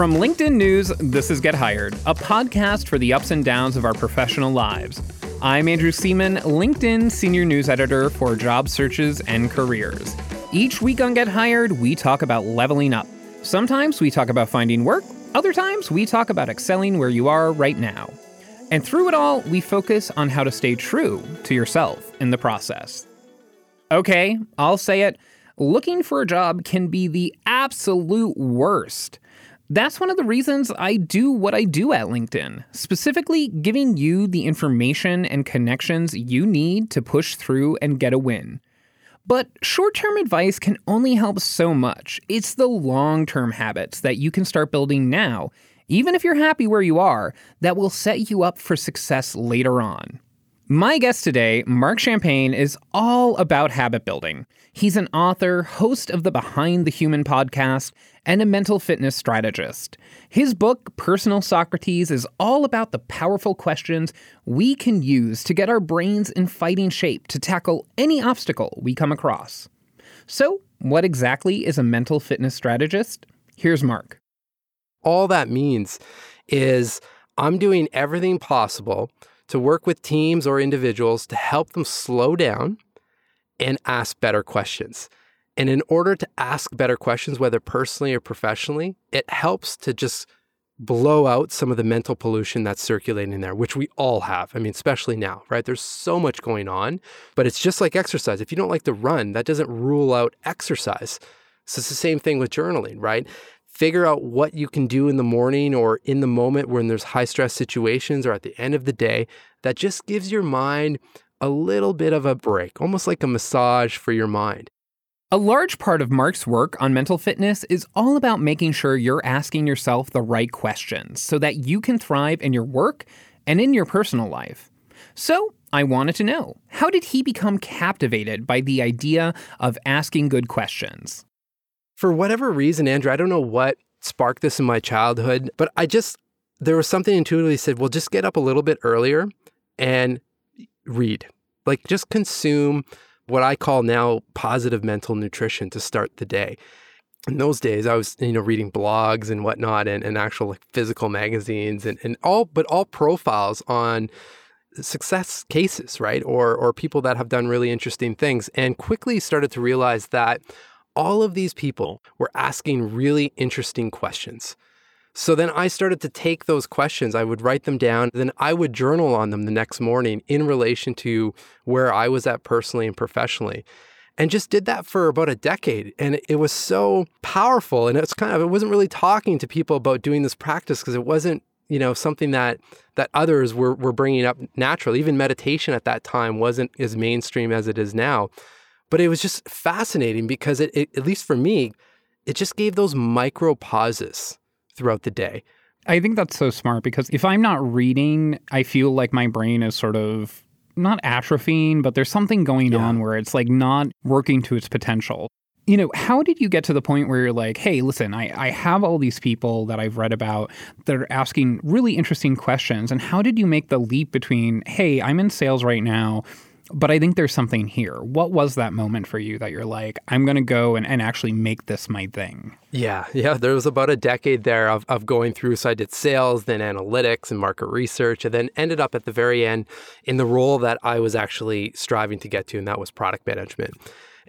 From LinkedIn News, this is Get Hired, a podcast for the ups and downs of our professional lives. I'm Andrew Seaman, LinkedIn Senior News Editor for job searches and careers. Each week on Get Hired, we talk about leveling up. Sometimes we talk about finding work, other times we talk about excelling where you are right now. And through it all, we focus on how to stay true to yourself in the process. Okay, I'll say it. Looking for a job can be the absolute worst. That's one of the reasons I do what I do at LinkedIn, specifically giving you the information and connections you need to push through and get a win. But short term advice can only help so much. It's the long term habits that you can start building now, even if you're happy where you are, that will set you up for success later on. My guest today, Marc Champagne, is all about habit building. He's an author, host of the Behind the Human podcast, and a mental fitness strategist. His book, Personal Socrates, is all about the powerful questions we can use to get our brains in fighting shape to tackle any obstacle we come across. So, what exactly is a mental fitness strategist? Here's Marc. All that means is I'm doing everything possible to work with teams or individuals to help them slow down and ask better questions. And in order to ask better questions, whether personally or professionally, it helps to just blow out some of the mental pollution that's circulating there, which we all have. I mean, especially now, right? There's so much going on, but it's just like exercise. If you don't like to run, that doesn't rule out exercise. So it's the same thing with journaling, right? Figure out what you can do in the morning or in the moment when there's high stress situations or at the end of the day that just gives your mind a little bit of a break, almost like a massage for your mind. A large part of Marc's work on mental fitness is all about making sure you're asking yourself the right questions so that you can thrive in your work and in your personal life. So, I wanted to know how did he become captivated by the idea of asking good questions? For whatever reason, Andrew, I don't know what sparked this in my childhood, but I just, there was something intuitively said, well, just get up a little bit earlier and read. Like just consume what I call now positive mental nutrition to start the day. In those days, I was, you know, reading blogs and whatnot and, and actual like physical magazines and, and all, but all profiles on success cases, right? Or, or people that have done really interesting things and quickly started to realize that all of these people were asking really interesting questions. So then I started to take those questions, I would write them down, then I would journal on them the next morning in relation to where I was at personally and professionally. And just did that for about a decade. And it was so powerful. And it's kind of, it wasn't really talking to people about doing this practice because it wasn't, you know, something that that others were, were bringing up naturally. Even meditation at that time wasn't as mainstream as it is now. But it was just fascinating because it, it, at least for me, it just gave those micro pauses throughout the day. I think that's so smart because if I'm not reading, I feel like my brain is sort of not atrophying, but there's something going yeah. on where it's like not working to its potential. You know, how did you get to the point where you're like, hey, listen, I, I have all these people that I've read about that are asking really interesting questions. And how did you make the leap between, hey, I'm in sales right now but I think there's something here. What was that moment for you that you're like, I'm going to go and, and actually make this my thing? Yeah, yeah. There was about a decade there of, of going through. So I did sales, then analytics and market research, and then ended up at the very end in the role that I was actually striving to get to, and that was product management.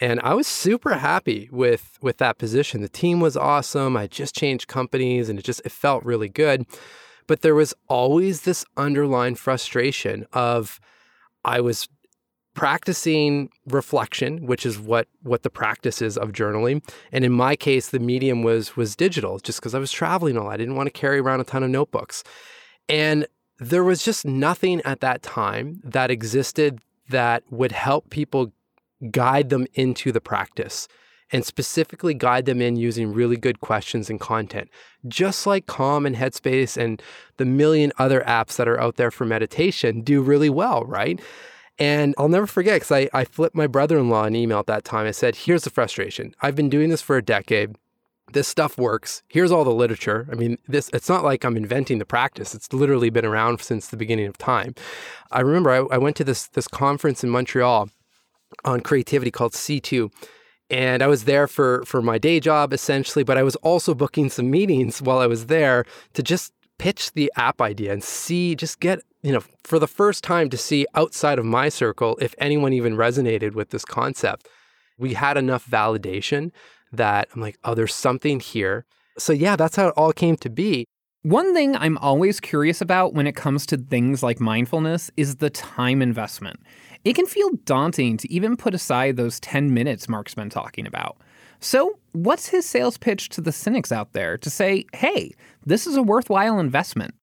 And I was super happy with with that position. The team was awesome. I just changed companies and it just it felt really good. But there was always this underlying frustration of I was practicing reflection, which is what what the practice is of journaling. And in my case, the medium was was digital, just because I was traveling a lot. I didn't want to carry around a ton of notebooks. And there was just nothing at that time that existed that would help people guide them into the practice. and specifically guide them in using really good questions and content, just like Calm and Headspace and the million other apps that are out there for meditation do really well, right? And I'll never forget because I, I flipped my brother in law an email at that time. I said, Here's the frustration. I've been doing this for a decade. This stuff works. Here's all the literature. I mean, this it's not like I'm inventing the practice. It's literally been around since the beginning of time. I remember I, I went to this this conference in Montreal on creativity called C2 and I was there for for my day job essentially, but I was also booking some meetings while I was there to just pitch the app idea and see just get you know for the first time to see outside of my circle if anyone even resonated with this concept. We had enough validation that I'm like, oh, there's something here. So yeah, that's how it all came to be. One thing I'm always curious about when it comes to things like mindfulness is the time investment. It can feel daunting to even put aside those 10 minutes Marc's been talking about. So, what's his sales pitch to the cynics out there to say, hey, this is a worthwhile investment?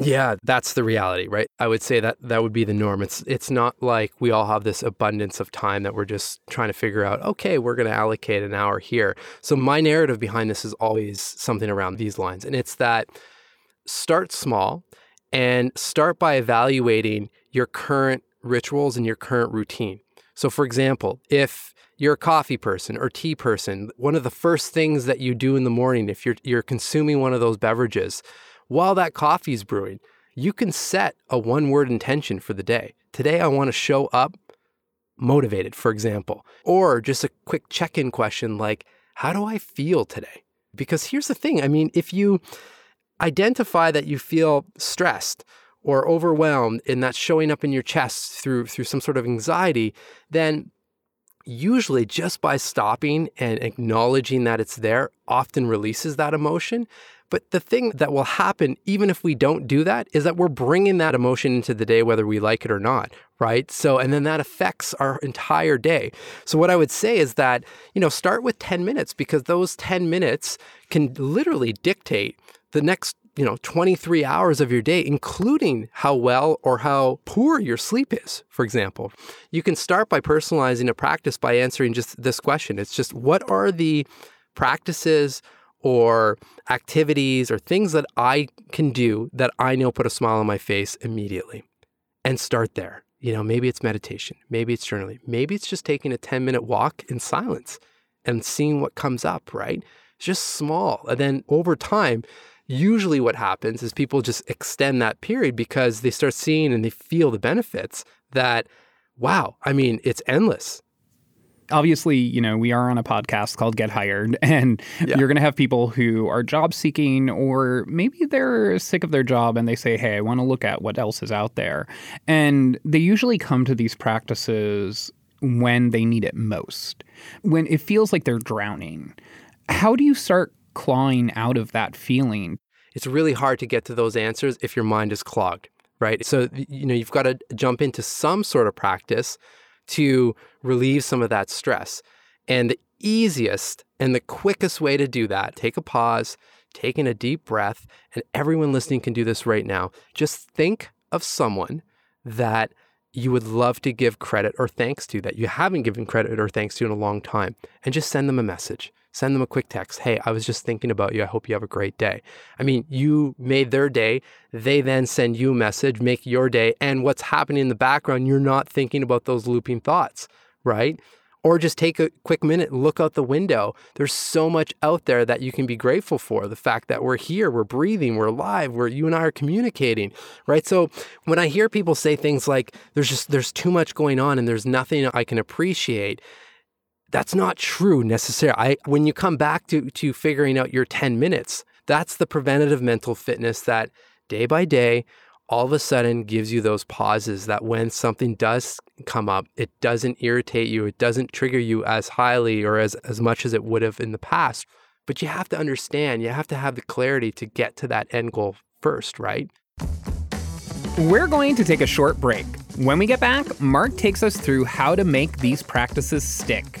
Yeah, that's the reality, right? I would say that that would be the norm. It's it's not like we all have this abundance of time that we're just trying to figure out, okay, we're going to allocate an hour here. So my narrative behind this is always something around these lines, and it's that start small and start by evaluating your current rituals and your current routine. So, for example, if you're a coffee person or tea person, one of the first things that you do in the morning, if you're, you're consuming one of those beverages, while that coffee is brewing, you can set a one word intention for the day. Today, I want to show up motivated, for example, or just a quick check in question like, how do I feel today? Because here's the thing I mean, if you identify that you feel stressed or overwhelmed and that's showing up in your chest through through some sort of anxiety, then usually just by stopping and acknowledging that it's there often releases that emotion. But the thing that will happen, even if we don't do that, is that we're bringing that emotion into the day, whether we like it or not, right? So, and then that affects our entire day. So, what I would say is that, you know, start with 10 minutes because those 10 minutes can literally dictate the next you know 23 hours of your day including how well or how poor your sleep is for example. You can start by personalizing a practice by answering just this question. It's just what are the practices or activities or things that I can do that I know put a smile on my face immediately? And start there. You know maybe it's meditation maybe it's journaling maybe it's just taking a 10 minute walk in silence and seeing what comes up right? It's just small. And then over time usually what happens is people just extend that period because they start seeing and they feel the benefits that, wow, I mean, it's endless. Obviously, you know, we are on a podcast called Get Hired, and yeah. you're going to have people who are job seeking, or maybe they're sick of their job and they say, Hey, I want to look at what else is out there. And they usually come to these practices when they need it most, when it feels like they're drowning. How do you start clawing out of that feeling. It's really hard to get to those answers if your mind is clogged, right? So, you know, you've got to jump into some sort of practice to relieve some of that stress. And the easiest and the quickest way to do that, take a pause, taking a deep breath, and everyone listening can do this right now. Just think of someone that you would love to give credit or thanks to that you haven't given credit or thanks to in a long time and just send them a message send them a quick text. Hey, I was just thinking about you. I hope you have a great day. I mean, you made their day. They then send you a message, make your day. And what's happening in the background, you're not thinking about those looping thoughts, right? Or just take a quick minute, look out the window. There's so much out there that you can be grateful for. The fact that we're here, we're breathing, we're alive, we're you and I are communicating, right? So when I hear people say things like there's just there's too much going on and there's nothing I can appreciate, that's not true necessarily. I, when you come back to, to figuring out your 10 minutes, that's the preventative mental fitness that day by day, all of a sudden gives you those pauses that when something does come up, it doesn't irritate you, it doesn't trigger you as highly or as, as much as it would have in the past. But you have to understand, you have to have the clarity to get to that end goal first, right? We're going to take a short break. When we get back, Marc takes us through how to make these practices stick.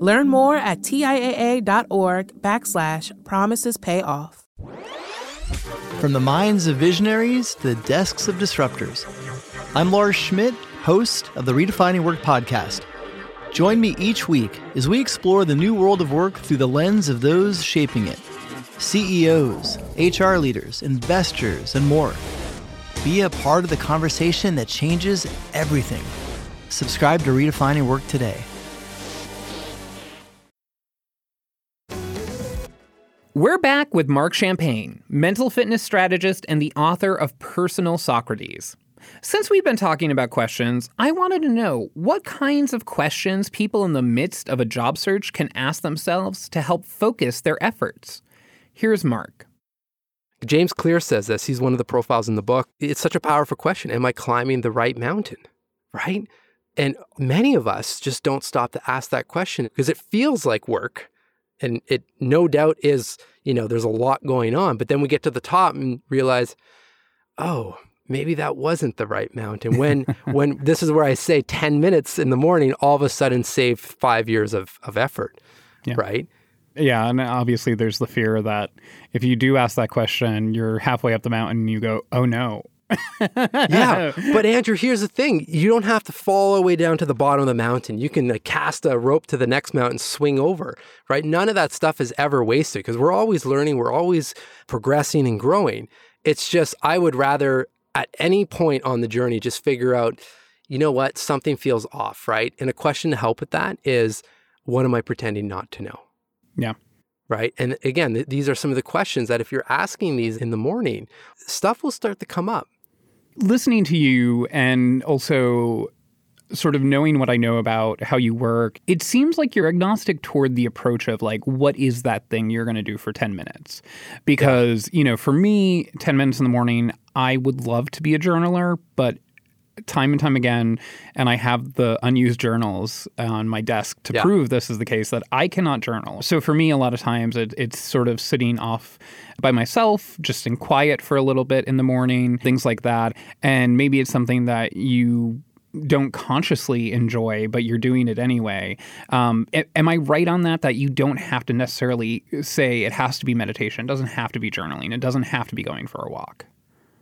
Learn more at TIAA.org backslash promises pay off. From the minds of visionaries to the desks of disruptors, I'm Lars Schmidt, host of the Redefining Work podcast. Join me each week as we explore the new world of work through the lens of those shaping it CEOs, HR leaders, investors, and more. Be a part of the conversation that changes everything. Subscribe to Redefining Work today. We're back with Marc Champagne, mental fitness strategist and the author of Personal Socrates. Since we've been talking about questions, I wanted to know what kinds of questions people in the midst of a job search can ask themselves to help focus their efforts. Here's Marc. James Clear says this. He's one of the profiles in the book. It's such a powerful question. Am I climbing the right mountain? Right? And many of us just don't stop to ask that question because it feels like work and it no doubt is, you know, there's a lot going on. But then we get to the top and realize, oh, maybe that wasn't the right mountain. When when this is where I say 10 minutes in the morning, all of a sudden save five years of, of effort. Yeah. Right. Yeah, and obviously there's the fear that if you do ask that question, you're halfway up the mountain and you go, "Oh no, yeah, but Andrew, here's the thing: you don't have to fall all the way down to the bottom of the mountain. You can like, cast a rope to the next mountain, swing over. Right? None of that stuff is ever wasted because we're always learning, we're always progressing and growing. It's just I would rather at any point on the journey just figure out, you know what, something feels off, right? And a question to help with that is, what am I pretending not to know? Yeah right? And again, th- these are some of the questions that if you're asking these in the morning, stuff will start to come up listening to you and also sort of knowing what I know about how you work, it seems like you're agnostic toward the approach of like, what is that thing you're going to do for 10 minutes? Because, yeah. you know, for me, 10 minutes in the morning, I would love to be a journaler, but time and time again, and I have the unused journals on my desk to yeah. prove this is the case that I cannot journal. So for me, a lot of times it, it's sort of sitting off by myself, just in quiet for a little bit in the morning, things like that. And maybe it's something that you don't consciously enjoy, but you're doing it anyway. Um, am I right on that? That you don't have to necessarily say it has to be meditation, it doesn't have to be journaling, it doesn't have to be going for a walk.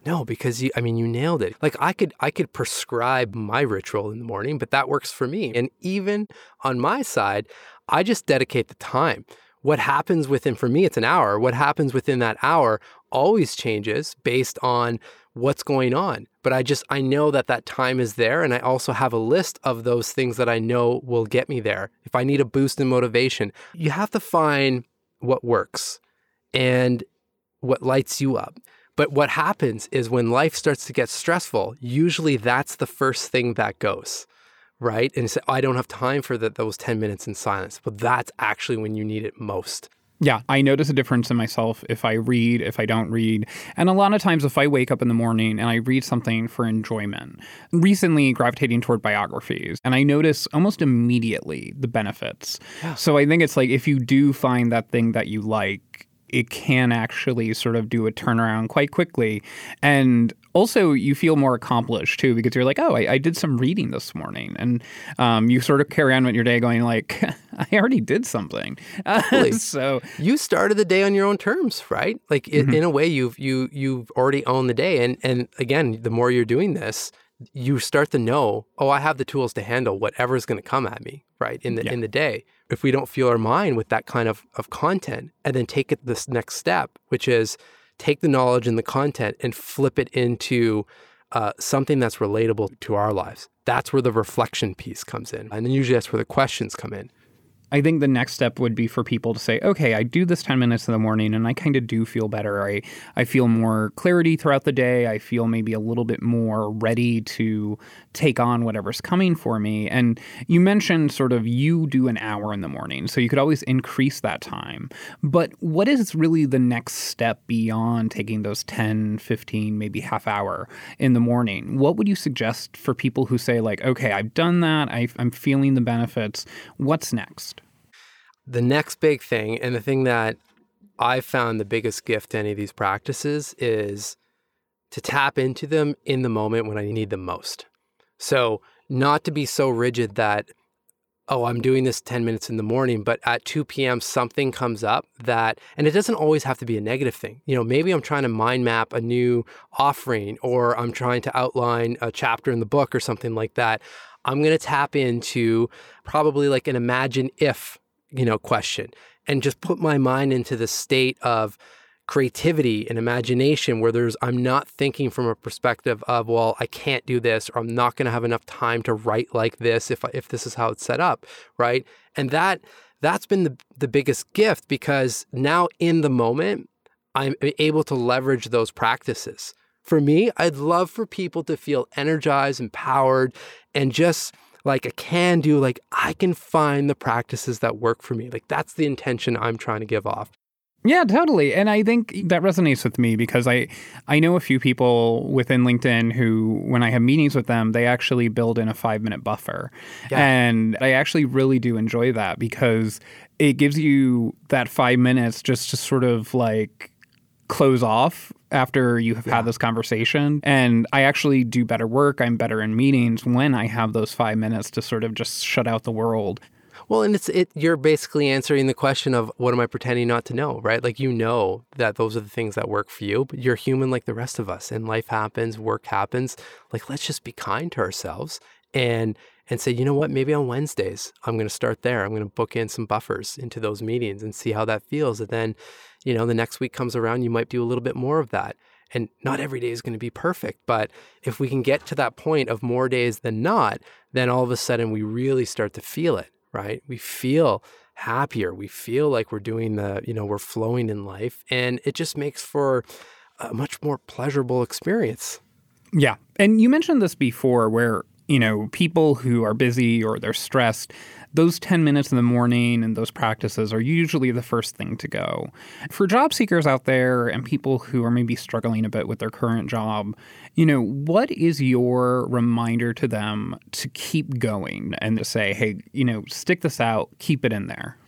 No, because you I mean you nailed it. Like I could I could prescribe my ritual in the morning, but that works for me. And even on my side, I just dedicate the time. What happens within for me it's an hour. What happens within that hour always changes based on what's going on. But I just I know that that time is there and I also have a list of those things that I know will get me there. If I need a boost in motivation, you have to find what works and what lights you up. But what happens is when life starts to get stressful, usually that's the first thing that goes, right? And say, oh, I don't have time for the, those 10 minutes in silence. But that's actually when you need it most. Yeah, I notice a difference in myself if I read, if I don't read. And a lot of times, if I wake up in the morning and I read something for enjoyment, recently gravitating toward biographies, and I notice almost immediately the benefits. Yeah. So I think it's like if you do find that thing that you like, it can actually sort of do a turnaround quite quickly. And also, you feel more accomplished too because you're like, oh, I, I did some reading this morning, and um, you sort of carry on with your day going like, I already did something. Uh, so you started the day on your own terms, right? Like mm-hmm. in a way, you've you you've already owned the day, and and again, the more you're doing this, you start to know, oh, I have the tools to handle whatever's going to come at me, right? In the yeah. in the day. If we don't fuel our mind with that kind of, of content and then take it this next step, which is take the knowledge and the content and flip it into uh, something that's relatable to our lives. That's where the reflection piece comes in. And then usually that's where the questions come in. I think the next step would be for people to say, okay, I do this 10 minutes in the morning and I kind of do feel better. I, I feel more clarity throughout the day. I feel maybe a little bit more ready to take on whatever's coming for me. And you mentioned sort of you do an hour in the morning, so you could always increase that time. But what is really the next step beyond taking those 10, 15, maybe half hour in the morning? What would you suggest for people who say, like, okay, I've done that, I, I'm feeling the benefits. What's next? The next big thing, and the thing that I've found the biggest gift to any of these practices is to tap into them in the moment when I need them most. So, not to be so rigid that, oh, I'm doing this 10 minutes in the morning, but at 2 p.m., something comes up that, and it doesn't always have to be a negative thing. You know, maybe I'm trying to mind map a new offering or I'm trying to outline a chapter in the book or something like that. I'm going to tap into probably like an imagine if you know, question and just put my mind into the state of creativity and imagination where there's I'm not thinking from a perspective of well I can't do this or I'm not going to have enough time to write like this if if this is how it's set up right? And that that's been the the biggest gift because now in the moment I'm able to leverage those practices. For me I'd love for people to feel energized empowered and just like a can do, like I can find the practices that work for me. Like that's the intention I'm trying to give off. Yeah, totally. And I think that resonates with me because I I know a few people within LinkedIn who when I have meetings with them, they actually build in a 5-minute buffer. Yeah. And I actually really do enjoy that because it gives you that 5 minutes just to sort of like close off after you have yeah. had this conversation. And I actually do better work. I'm better in meetings when I have those five minutes to sort of just shut out the world. Well, and it's it you're basically answering the question of what am I pretending not to know, right? Like you know that those are the things that work for you, but you're human like the rest of us and life happens, work happens. Like let's just be kind to ourselves and and say, you know what, maybe on Wednesdays I'm going to start there. I'm going to book in some buffers into those meetings and see how that feels. And then you know, the next week comes around, you might do a little bit more of that. And not every day is going to be perfect. But if we can get to that point of more days than not, then all of a sudden we really start to feel it, right? We feel happier. We feel like we're doing the, you know, we're flowing in life. And it just makes for a much more pleasurable experience. Yeah. And you mentioned this before where, you know, people who are busy or they're stressed, those 10 minutes in the morning and those practices are usually the first thing to go. For job seekers out there and people who are maybe struggling a bit with their current job, you know, what is your reminder to them to keep going and to say, hey, you know, stick this out, keep it in there?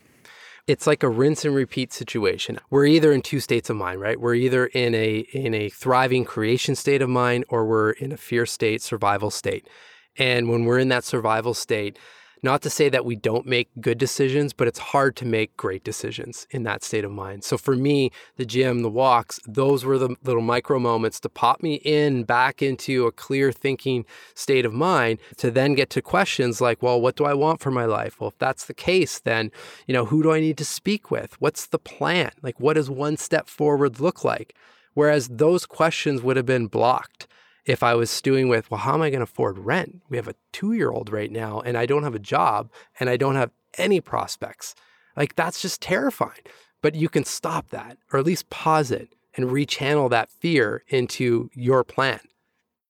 it's like a rinse and repeat situation. We're either in two states of mind, right? We're either in a in a thriving creation state of mind or we're in a fear state, survival state. And when we're in that survival state, not to say that we don't make good decisions, but it's hard to make great decisions in that state of mind. So for me, the gym, the walks, those were the little micro moments to pop me in back into a clear thinking state of mind to then get to questions like, well, what do I want for my life? Well, if that's the case, then, you know, who do I need to speak with? What's the plan? Like, what does one step forward look like? Whereas those questions would have been blocked if I was stewing with, well, how am I going to afford rent? We have a two year old right now, and I don't have a job and I don't have any prospects. Like, that's just terrifying. But you can stop that or at least pause it and rechannel that fear into your plan.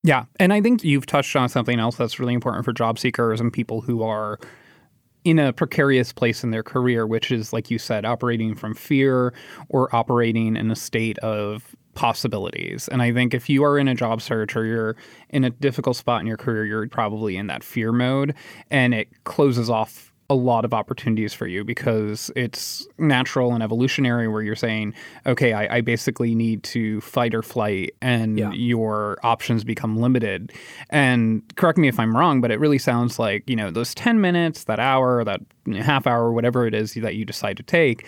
Yeah. And I think you've touched on something else that's really important for job seekers and people who are in a precarious place in their career, which is, like you said, operating from fear or operating in a state of possibilities. And I think if you are in a job search or you're in a difficult spot in your career, you're probably in that fear mode and it closes off a lot of opportunities for you because it's natural and evolutionary where you're saying, okay, I, I basically need to fight or flight and yeah. your options become limited. And correct me if I'm wrong, but it really sounds like, you know, those 10 minutes, that hour, that half hour, whatever it is that you decide to take,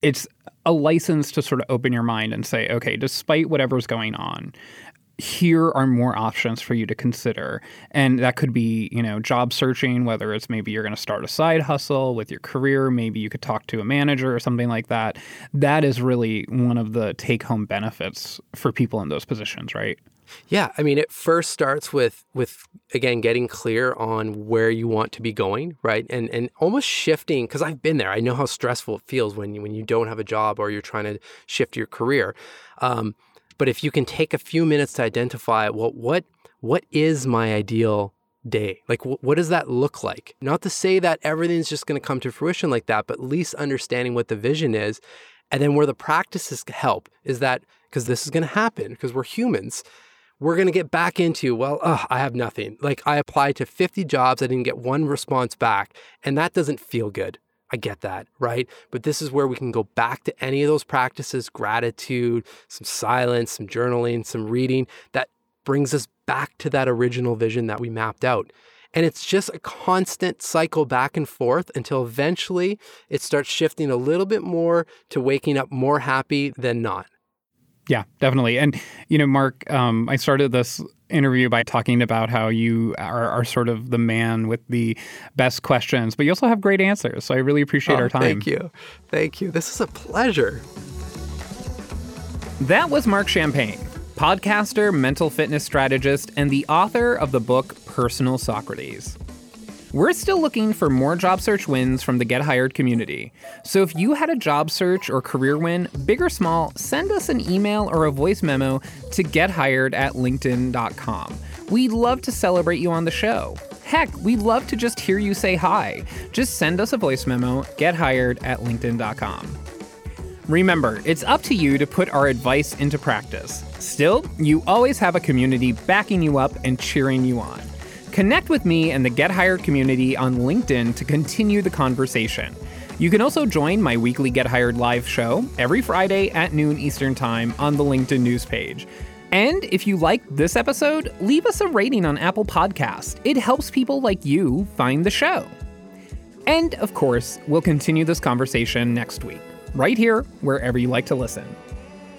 it's a license to sort of open your mind and say, okay, despite whatever's going on, here are more options for you to consider. And that could be, you know, job searching, whether it's maybe you're going to start a side hustle with your career, maybe you could talk to a manager or something like that. That is really one of the take home benefits for people in those positions, right? Yeah, I mean, it first starts with with again getting clear on where you want to be going, right? And and almost shifting because I've been there. I know how stressful it feels when you when you don't have a job or you're trying to shift your career. Um, but if you can take a few minutes to identify, well, what what is my ideal day? Like, wh- what does that look like? Not to say that everything's just going to come to fruition like that, but at least understanding what the vision is. And then where the practices help is that because this is going to happen because we're humans we're going to get back into, well, oh, I have nothing. Like I applied to 50 jobs, I didn't get one response back, and that doesn't feel good. I get that, right? But this is where we can go back to any of those practices gratitude, some silence, some journaling, some reading that brings us back to that original vision that we mapped out. And it's just a constant cycle back and forth until eventually it starts shifting a little bit more to waking up more happy than not. Yeah, definitely. And, you know, Marc, um, I started this interview by talking about how you are, are, sort of the man with the best questions, but you also have great answers. So I really appreciate oh, our time. Thank you. Thank you. This is a pleasure. That was Marc Champagne, podcaster, mental fitness strategist, and the author of the book Personal Socrates. We're still looking for more job search wins from the Get Hired community. So if you had a job search or career win, big or small, send us an email or a voice memo to gethired at linkedin.com. We'd love to celebrate you on the show. Heck, we'd love to just hear you say hi. Just send us a voice memo, gethired at linkedin.com. Remember, it's up to you to put our advice into practice. Still, you always have a community backing you up and cheering you on. Connect with me and the Get Hired community on LinkedIn to continue the conversation. You can also join my weekly Get Hired live show every Friday at noon Eastern Time on the LinkedIn news page. And if you like this episode, leave us a rating on Apple Podcast. It helps people like you find the show. And of course, we'll continue this conversation next week, right here, wherever you like to listen.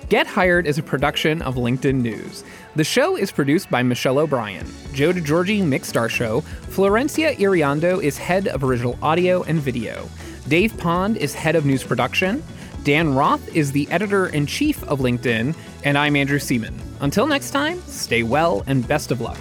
Get Hired is a production of LinkedIn News. The show is produced by Michelle O'Brien. Joe DeGiorgi mixed our show. Florencia Iriondo is head of original audio and video. Dave Pond is head of news production. Dan Roth is the editor in chief of LinkedIn. And I'm Andrew Seaman. Until next time, stay well and best of luck.